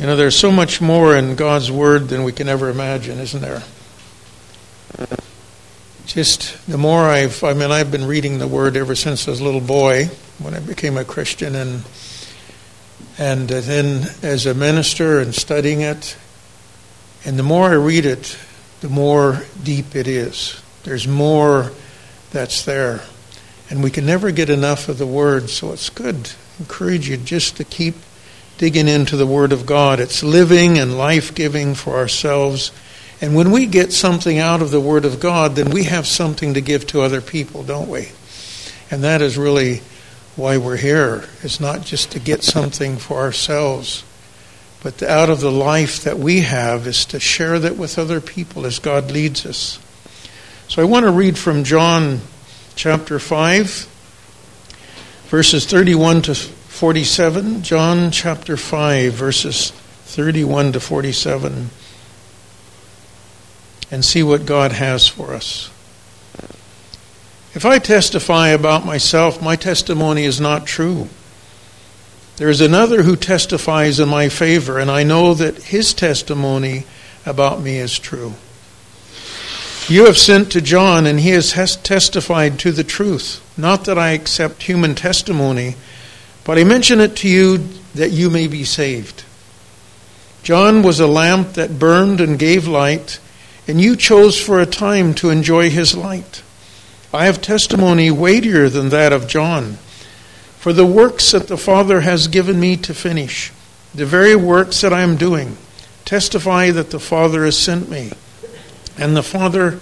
You know, there's so much more in God's Word than we can ever imagine, isn't there? Just the more I've, I mean, I've been reading the Word ever since I was a little boy when I became a Christian, and and then as a minister and studying it, and the more I read it, the more deep it is. There's more that's there. And we can never get enough of the Word, so it's good. I encourage you just to keep digging into the Word of God. It's living and life giving for ourselves. And when we get something out of the Word of God, then we have something to give to other people, don't we? And that is really why we're here. It's not just to get something for ourselves, but out of the life that we have is to share that with other people as God leads us. So I want to read from John chapter 5, verses 31 to 47. John chapter 5, verses 31 to 47. And see what God has for us. If I testify about myself, my testimony is not true. There is another who testifies in my favor, and I know that his testimony about me is true. You have sent to John, and he has testified to the truth. Not that I accept human testimony, but I mention it to you that you may be saved. John was a lamp that burned and gave light, and you chose for a time to enjoy his light. I have testimony weightier than that of John for the works that the Father has given me to finish, the very works that I am doing, testify that the Father has sent me. And the Father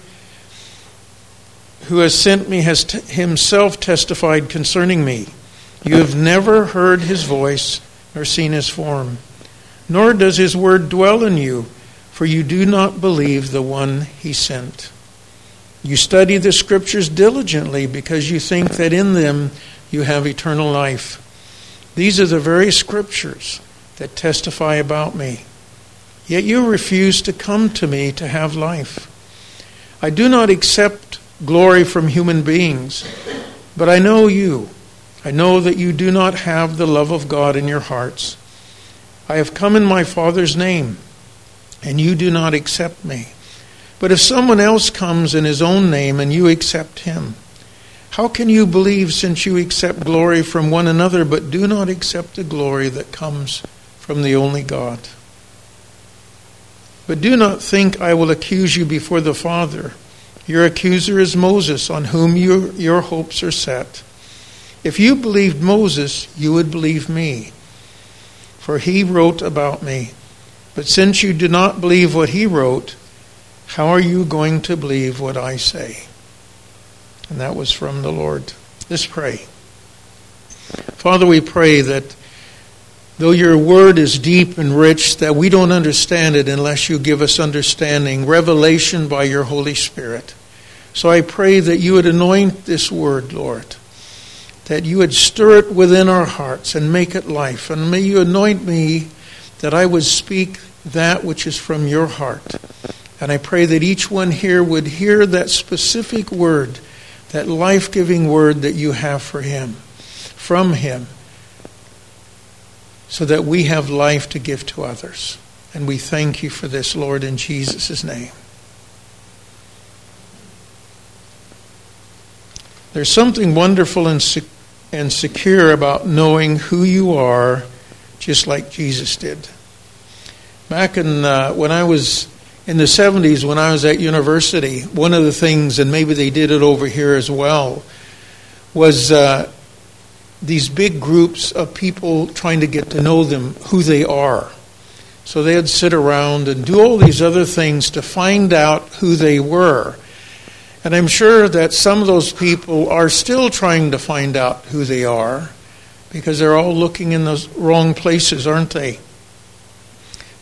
who has sent me has t- himself testified concerning me. You have never heard his voice nor seen his form, nor does his word dwell in you, for you do not believe the one he sent. You study the scriptures diligently because you think that in them you have eternal life. These are the very scriptures that testify about me. Yet you refuse to come to me to have life. I do not accept glory from human beings, but I know you. I know that you do not have the love of God in your hearts. I have come in my Father's name, and you do not accept me. But if someone else comes in his own name and you accept him, how can you believe since you accept glory from one another, but do not accept the glory that comes from the only God? But do not think I will accuse you before the Father. Your accuser is Moses, on whom you, your hopes are set. If you believed Moses, you would believe me, for he wrote about me. But since you do not believe what he wrote, how are you going to believe what I say? And that was from the Lord. Let's pray. Father, we pray that though your word is deep and rich, that we don't understand it unless you give us understanding, revelation by your Holy Spirit. So I pray that you would anoint this word, Lord, that you would stir it within our hearts and make it life. And may you anoint me that I would speak that which is from your heart. And I pray that each one here would hear that specific word that life giving word that you have for him, from him, so that we have life to give to others. And we thank you for this, Lord, in Jesus' name. There's something wonderful and, and secure about knowing who you are, just like Jesus did. Back in uh, when I was in the 70s, when I was at university, one of the things, and maybe they did it over here as well, was uh, these big groups of people trying to get to know them, who they are. So they'd sit around and do all these other things to find out who they were. And I'm sure that some of those people are still trying to find out who they are because they're all looking in the wrong places, aren't they?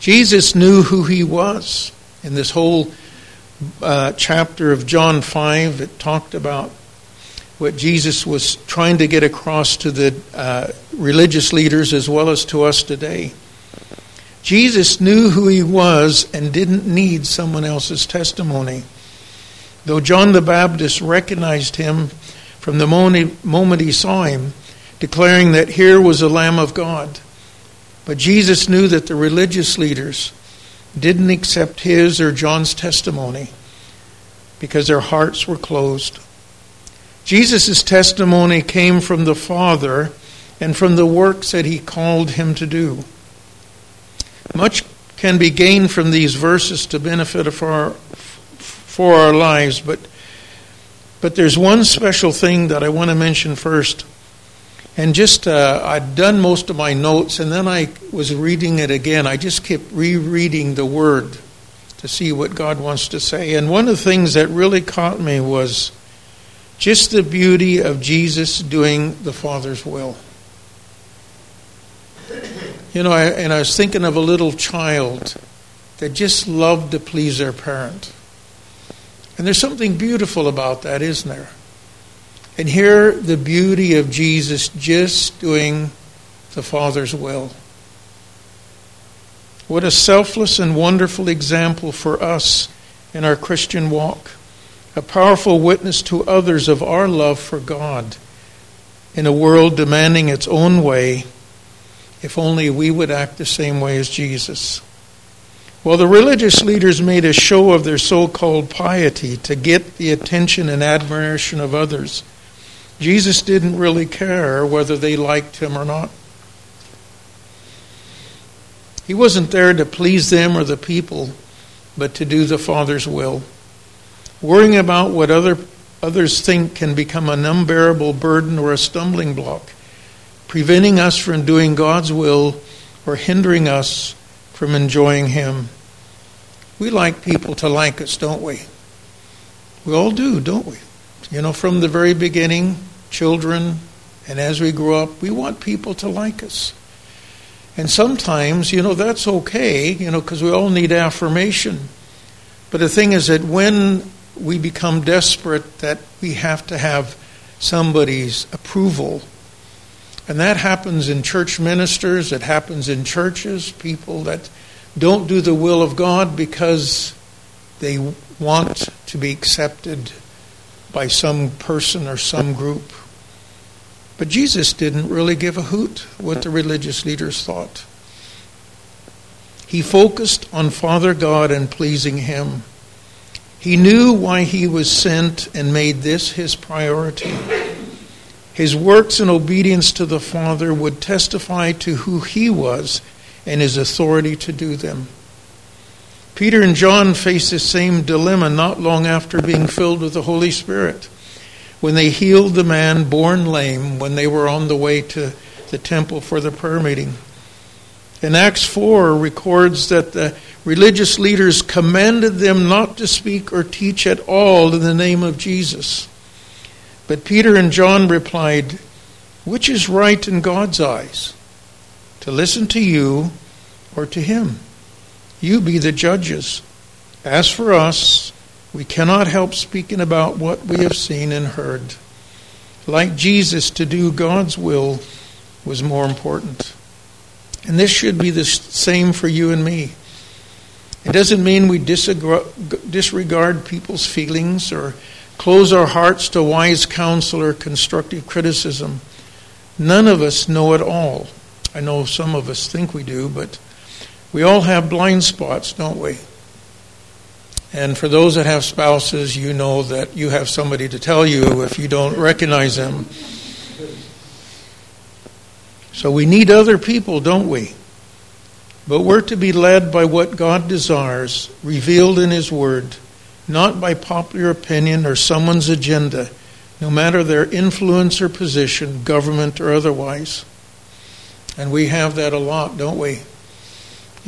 Jesus knew who he was. In this whole uh, chapter of John 5, it talked about what Jesus was trying to get across to the uh, religious leaders as well as to us today. Jesus knew who he was and didn't need someone else's testimony. Though John the Baptist recognized him from the moment he saw him, declaring that here was the Lamb of God. But Jesus knew that the religious leaders didn't accept his or John's testimony because their hearts were closed. Jesus' testimony came from the Father and from the works that he called him to do. Much can be gained from these verses to benefit of our, for our lives, but, but there's one special thing that I want to mention first. And just, uh, I'd done most of my notes, and then I was reading it again. I just kept rereading the word to see what God wants to say. And one of the things that really caught me was just the beauty of Jesus doing the Father's will. You know, I, and I was thinking of a little child that just loved to please their parent. And there's something beautiful about that, isn't there? And here, the beauty of Jesus just doing the Father's will. What a selfless and wonderful example for us in our Christian walk. A powerful witness to others of our love for God in a world demanding its own way if only we would act the same way as Jesus. Well, the religious leaders made a show of their so called piety to get the attention and admiration of others. Jesus didn't really care whether they liked him or not. He wasn't there to please them or the people, but to do the Father's will. Worrying about what other, others think can become an unbearable burden or a stumbling block preventing us from doing God's will or hindering us from enjoying Him. We like people to like us, don't we? We all do, don't we? You know, from the very beginning, children, and as we grow up, we want people to like us. And sometimes, you know, that's okay, you know, because we all need affirmation. But the thing is that when we become desperate, that we have to have somebody's approval and that happens in church ministers, it happens in churches, people that don't do the will of God because they want to be accepted by some person or some group. But Jesus didn't really give a hoot what the religious leaders thought. He focused on Father God and pleasing Him. He knew why He was sent and made this His priority. His works and obedience to the Father would testify to who he was and his authority to do them. Peter and John faced the same dilemma not long after being filled with the Holy Spirit when they healed the man born lame when they were on the way to the temple for the prayer meeting. In Acts 4 records that the religious leaders commanded them not to speak or teach at all in the name of Jesus. But Peter and John replied, Which is right in God's eyes? To listen to you or to him? You be the judges. As for us, we cannot help speaking about what we have seen and heard. Like Jesus, to do God's will was more important. And this should be the same for you and me. It doesn't mean we disregard people's feelings or close our hearts to wise counsel or constructive criticism. None of us know it all. I know some of us think we do, but we all have blind spots, don't we? And for those that have spouses, you know that you have somebody to tell you if you don't recognize them. So we need other people, don't we? But we're to be led by what God desires, revealed in His Word not by popular opinion or someone's agenda, no matter their influence or position, government or otherwise. And we have that a lot, don't we?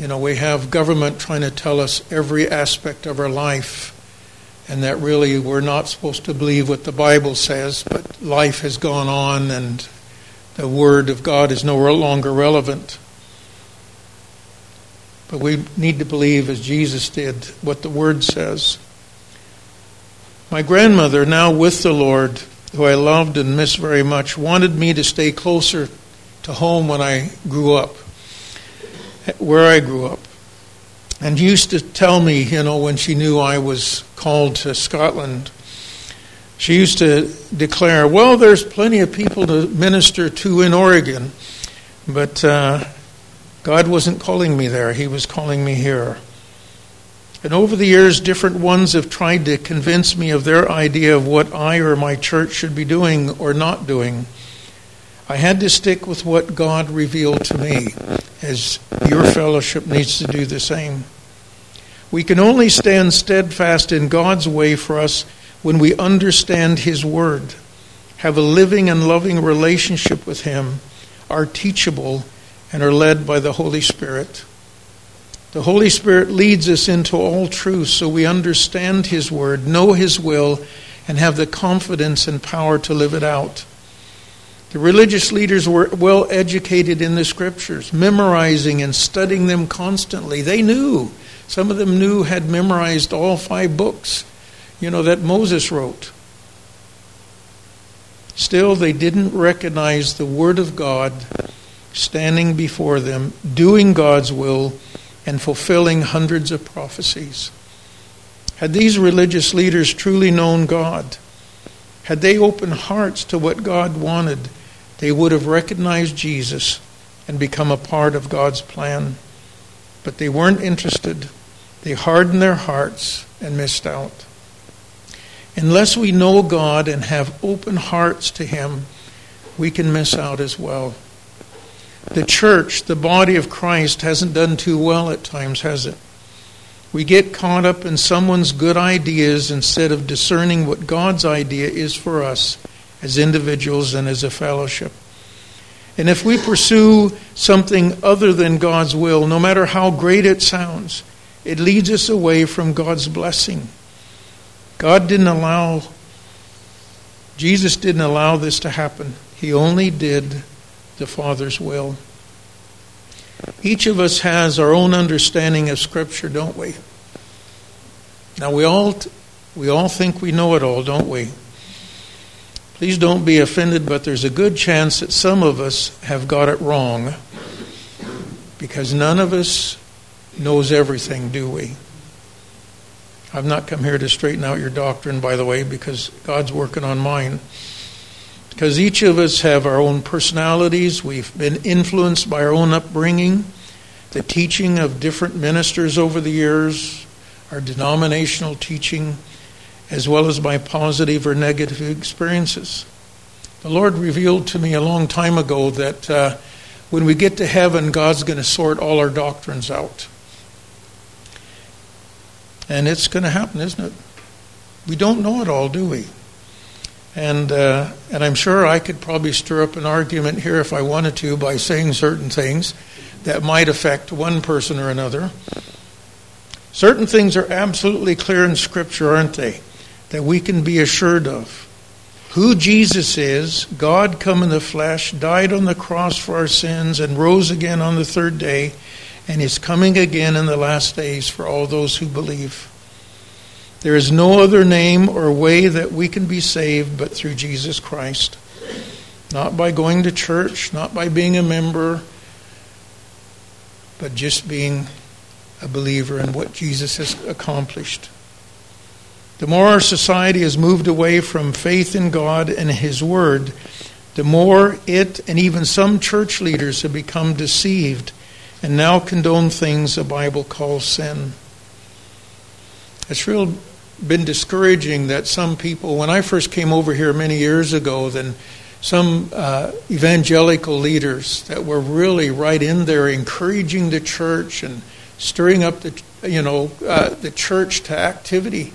You know, we have government trying to tell us every aspect of our life, and that really we're not supposed to believe what the Bible says, but life has gone on and the Word of God is no longer relevant. But we need to believe, as Jesus did, what the Word says. My grandmother, now with the Lord, who I loved and missed very much, wanted me to stay closer to home when I grew up, where I grew up. And used to tell me, you know, when she knew I was called to Scotland, she used to declare, well, there's plenty of people to minister to in Oregon, but uh, God wasn't calling me there, He was calling me here. And over the years, different ones have tried to convince me of their idea of what I or my church should be doing or not doing. I had to stick with what God revealed to me, as your fellowship needs to do the same. We can only stand steadfast in God's way for us when we understand His Word, have a living and loving relationship with Him, are teachable, and are led by the Holy Spirit. The Holy Spirit leads us into all truth so we understand His Word, know His will, and have the confidence and power to live it out. The religious leaders were well educated in the Scriptures, memorizing and studying them constantly. They knew. Some of them knew, had memorized all five books, you know, that Moses wrote. Still, they didn't recognize the Word of God standing before them, doing God's will and fulfilling hundreds of prophecies. Had these religious leaders truly known God, had they opened hearts to what God wanted, they would have recognized Jesus and become a part of God's plan. But they weren't interested. They hardened their hearts and missed out. Unless we know God and have open hearts to Him, we can miss out as well. The church, the body of Christ, hasn't done too well at times, has it? We get caught up in someone's good ideas instead of discerning what God's idea is for us as individuals and as a fellowship. And if we pursue something other than God's will, no matter how great it sounds, it leads us away from God's blessing. God didn't allow, Jesus didn't allow this to happen. He only did the Father's will. Each of us has our own understanding of Scripture, don't we? Now we all we all think we know it all, don't we? Please don't be offended, but there's a good chance that some of us have got it wrong because none of us knows everything, do we? I've not come here to straighten out your doctrine, by the way, because God's working on mine. Because each of us have our own personalities, we've been influenced by our own upbringing, the teaching of different ministers over the years, our denominational teaching, as well as by positive or negative experiences. The Lord revealed to me a long time ago that uh, when we get to heaven, God's going to sort all our doctrines out. And it's going to happen, isn't it? We don't know it all, do we? And, uh, and I'm sure I could probably stir up an argument here if I wanted to by saying certain things that might affect one person or another. Certain things are absolutely clear in Scripture, aren't they? That we can be assured of. Who Jesus is, God come in the flesh, died on the cross for our sins, and rose again on the third day, and is coming again in the last days for all those who believe. There is no other name or way that we can be saved but through Jesus Christ. Not by going to church, not by being a member, but just being a believer in what Jesus has accomplished. The more our society has moved away from faith in God and His Word, the more it and even some church leaders have become deceived and now condone things the Bible calls sin. It's real been discouraging that some people, when I first came over here many years ago, then some uh, evangelical leaders that were really right in there encouraging the church and stirring up the you know uh, the church to activity.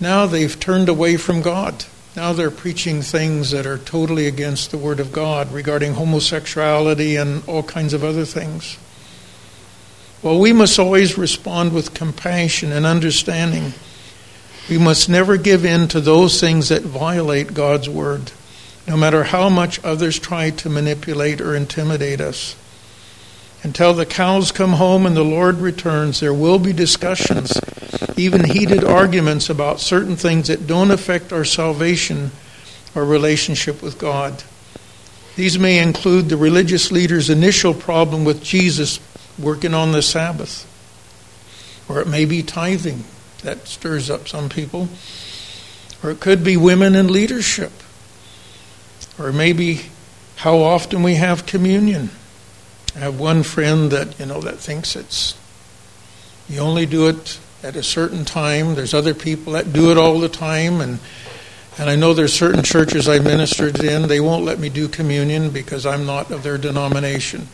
Now they've turned away from God. Now they're preaching things that are totally against the Word of God regarding homosexuality and all kinds of other things. Well, we must always respond with compassion and understanding we must never give in to those things that violate God's word, no matter how much others try to manipulate or intimidate us. Until the cows come home and the Lord returns, there will be discussions, even heated arguments about certain things that don't affect our salvation or relationship with God. These may include the religious leader's initial problem with Jesus working on the Sabbath, or it may be tithing that stirs up some people. Or it could be women in leadership. Or maybe how often we have communion. I have one friend that, you know, that thinks it's, you only do it at a certain time. There's other people that do it all the time. And, and I know there's certain churches I ministered in, they won't let me do communion because I'm not of their denomination.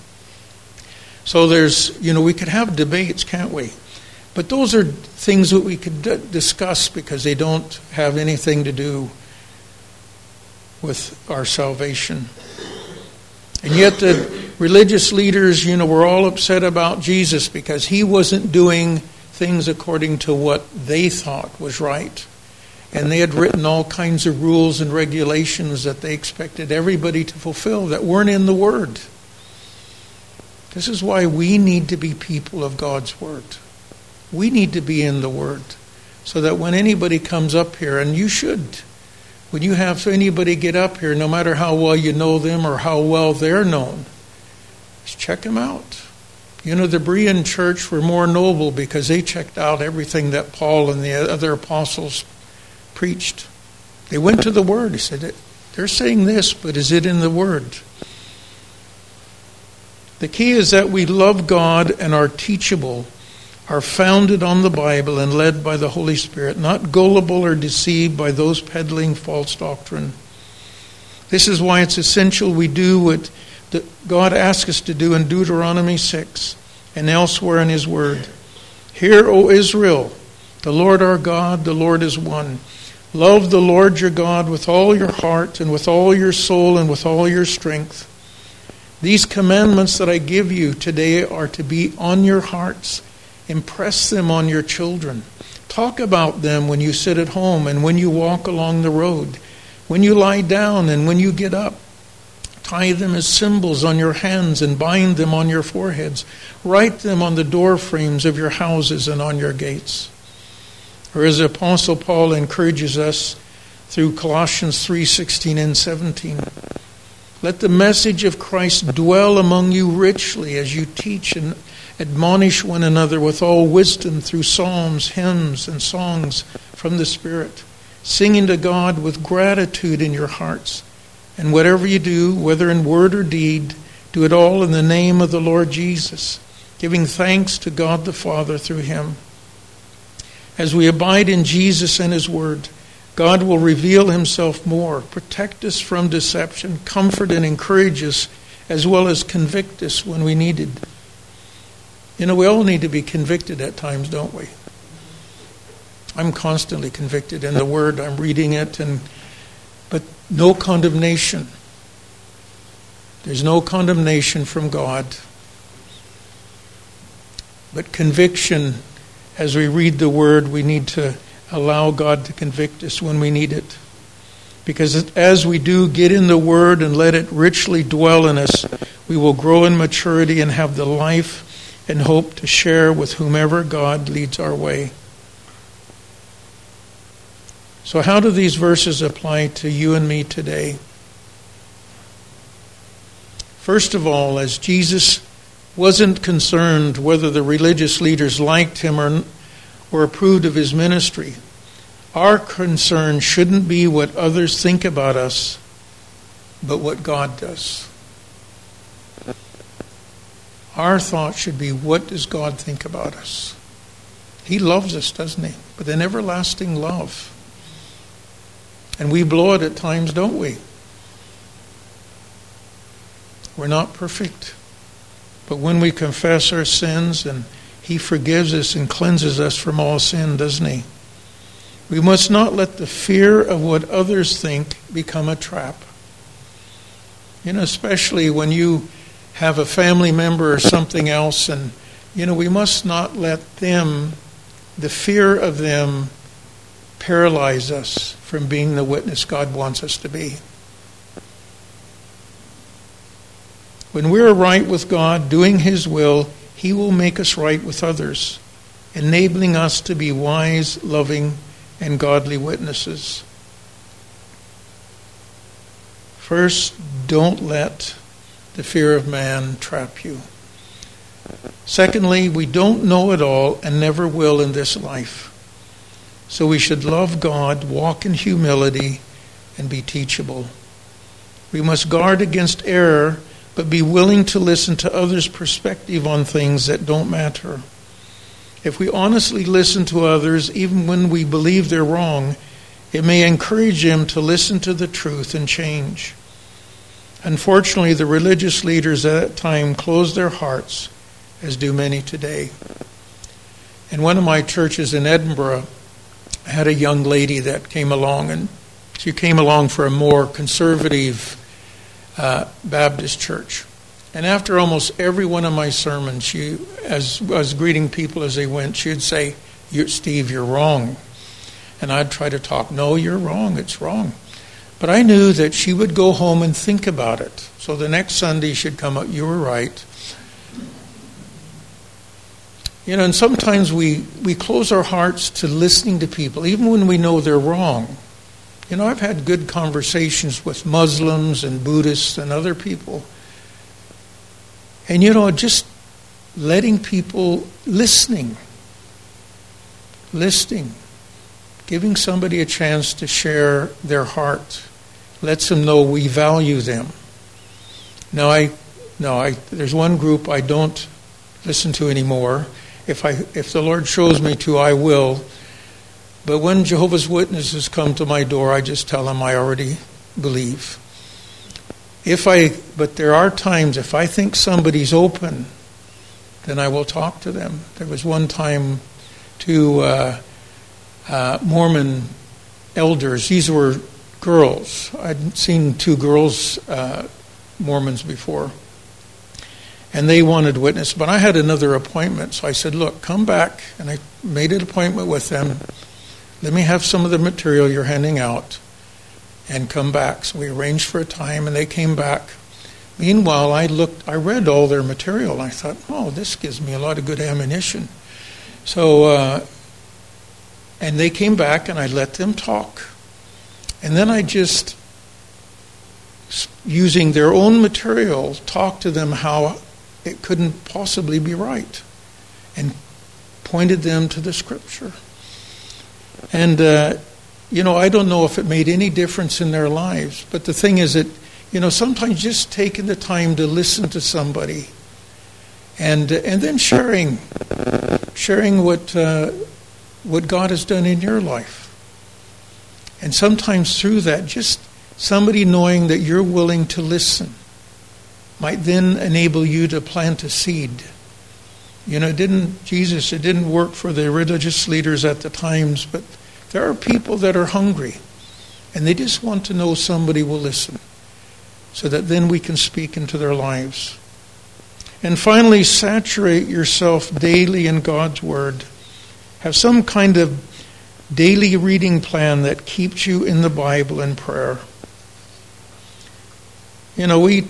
So there's, you know, we could have debates, can't we? But those are things that we could d- discuss because they don't have anything to do with our salvation. And yet the religious leaders, you know, were all upset about Jesus because he wasn't doing things according to what they thought was right. And they had written all kinds of rules and regulations that they expected everybody to fulfill that weren't in the Word. This is why we need to be people of God's Word. We need to be in the Word so that when anybody comes up here, and you should, when you have anybody get up here, no matter how well you know them or how well they're known, just check them out. You know, the Berean church were more noble because they checked out everything that Paul and the other apostles preached. They went to the Word. He said, They're saying this, but is it in the Word? The key is that we love God and are teachable, are founded on the Bible and led by the Holy Spirit, not gullible or deceived by those peddling false doctrine. This is why it's essential we do what God asks us to do in Deuteronomy 6 and elsewhere in His Word. Hear, O Israel, the Lord our God, the Lord is one. Love the Lord your God with all your heart and with all your soul and with all your strength. These commandments that I give you today are to be on your hearts. Impress them on your children. Talk about them when you sit at home and when you walk along the road, when you lie down and when you get up. Tie them as symbols on your hands and bind them on your foreheads. Write them on the door frames of your houses and on your gates. Or as Apostle Paul encourages us through Colossians 3:16 and 17. Let the message of Christ dwell among you richly as you teach and admonish one another with all wisdom through psalms, hymns, and songs from the Spirit, singing to God with gratitude in your hearts. And whatever you do, whether in word or deed, do it all in the name of the Lord Jesus, giving thanks to God the Father through him. As we abide in Jesus and his word, God will reveal himself more, protect us from deception, comfort and encourage us, as well as convict us when we needed. You know, we all need to be convicted at times, don't we? I'm constantly convicted in the Word. I'm reading it, and no condemnation. There's no condemnation from God. But conviction, as we read the Word, we need to allow God to convict us when we need it. Because as we do get in the Word and let it richly dwell in us, we will grow in maturity and have the life and hope to share with whomever God leads our way. So, how do these verses apply to you and me today? First of all, as Jesus wasn't concerned whether the religious leaders liked him or or approved of his ministry. Our concern shouldn't be what others think about us, but what God does. Our thought should be what does God think about us? He loves us, doesn't he? With an everlasting love. And we blow it at times, don't we? We're not perfect. But when we confess our sins and he forgives us and cleanses us from all sin, doesn't He? We must not let the fear of what others think become a trap. You know, especially when you have a family member or something else, and, you know, we must not let them, the fear of them, paralyze us from being the witness God wants us to be. When we're right with God, doing His will, he will make us right with others, enabling us to be wise, loving, and godly witnesses. First, don't let the fear of man trap you. Secondly, we don't know it all and never will in this life. So we should love God, walk in humility, and be teachable. We must guard against error but be willing to listen to others' perspective on things that don't matter. If we honestly listen to others, even when we believe they're wrong, it may encourage them to listen to the truth and change. Unfortunately, the religious leaders at that time closed their hearts, as do many today. In one of my churches in Edinburgh, had a young lady that came along, and she came along for a more conservative uh, Baptist church. And after almost every one of my sermons, she, as was greeting people as they went, she'd say, you're, "Steve, you're wrong," and I'd try to talk. No, you're wrong. It's wrong. But I knew that she would go home and think about it. So the next Sunday she'd come up. You were right. You know, and sometimes we, we close our hearts to listening to people, even when we know they're wrong. You know, I've had good conversations with Muslims and Buddhists and other people. And, you know, just letting people listening, listening, giving somebody a chance to share their heart lets them know we value them. Now, I, no, I, there's one group I don't listen to anymore. If, I, if the Lord shows me to, I will. But when Jehovah's Witnesses come to my door, I just tell them I already believe. If I, but there are times if I think somebody's open, then I will talk to them. There was one time two uh, uh, Mormon elders. These were girls. I'd seen two girls uh, Mormons before, and they wanted witness. But I had another appointment, so I said, "Look, come back." And I made an appointment with them. Let me have some of the material you're handing out and come back. So we arranged for a time and they came back. Meanwhile, I looked, I read all their material and I thought, oh, this gives me a lot of good ammunition. So, uh, and they came back and I let them talk. And then I just, using their own material, talked to them how it couldn't possibly be right and pointed them to the scripture. And, uh, you know, I don't know if it made any difference in their lives, but the thing is that, you know, sometimes just taking the time to listen to somebody and, and then sharing, sharing what, uh, what God has done in your life. And sometimes through that, just somebody knowing that you're willing to listen might then enable you to plant a seed. You know, it didn't Jesus, it didn't work for the religious leaders at the times, but there are people that are hungry and they just want to know somebody will listen so that then we can speak into their lives. And finally, saturate yourself daily in God's Word. Have some kind of daily reading plan that keeps you in the Bible and prayer. You know, we,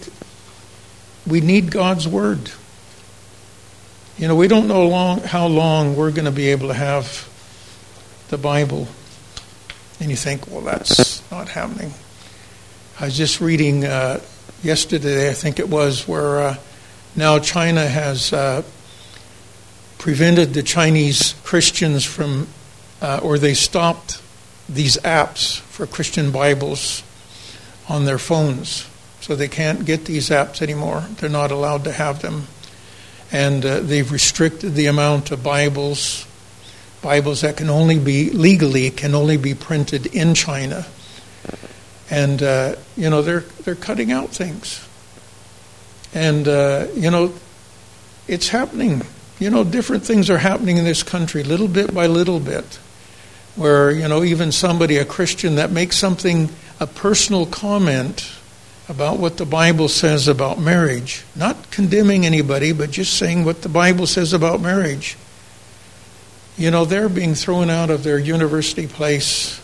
we need God's Word. You know, we don't know long, how long we're going to be able to have the Bible. And you think, well, that's not happening. I was just reading uh, yesterday, I think it was, where uh, now China has uh, prevented the Chinese Christians from, uh, or they stopped these apps for Christian Bibles on their phones. So they can't get these apps anymore. They're not allowed to have them. And uh, they've restricted the amount of Bibles Bibles that can only be legally can only be printed in China, and uh, you know they're they're cutting out things, and uh, you know it's happening. You know different things are happening in this country, little bit by little bit, where you know even somebody a Christian that makes something a personal comment about what the Bible says about marriage, not condemning anybody, but just saying what the Bible says about marriage you know, they're being thrown out of their university place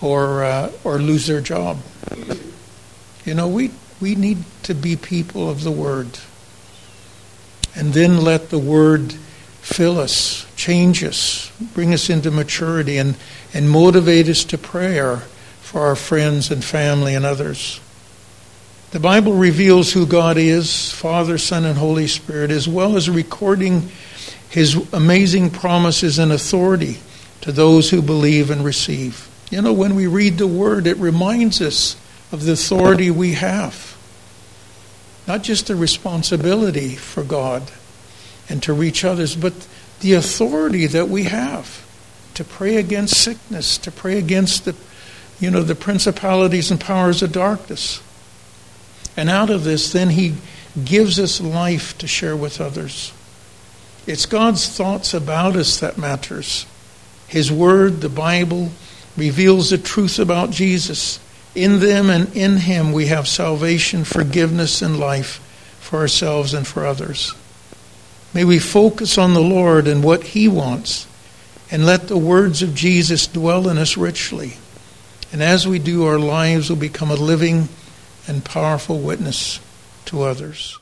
or, uh, or lose their job. You know, we, we need to be people of the Word. And then let the Word fill us, change us, bring us into maturity, and, and motivate us to prayer for our friends and family and others. The Bible reveals who God is, Father, Son, and Holy Spirit, as well as recording his amazing promises and authority to those who believe and receive. You know, when we read the Word, it reminds us of the authority we have. not just the responsibility for God and to reach others, but the authority that we have to pray against sickness, to pray against the, you know, the principalities and powers of darkness. And out of this, then He gives us life to share with others. It's God's thoughts about us that matters. His Word, the Bible, reveals the truth about Jesus. In them and in Him we have salvation, forgiveness, and life for ourselves and for others. May we focus on the Lord and what He wants, and let the words of Jesus dwell in us richly. And as we do, our lives will become a living and powerful witness to others.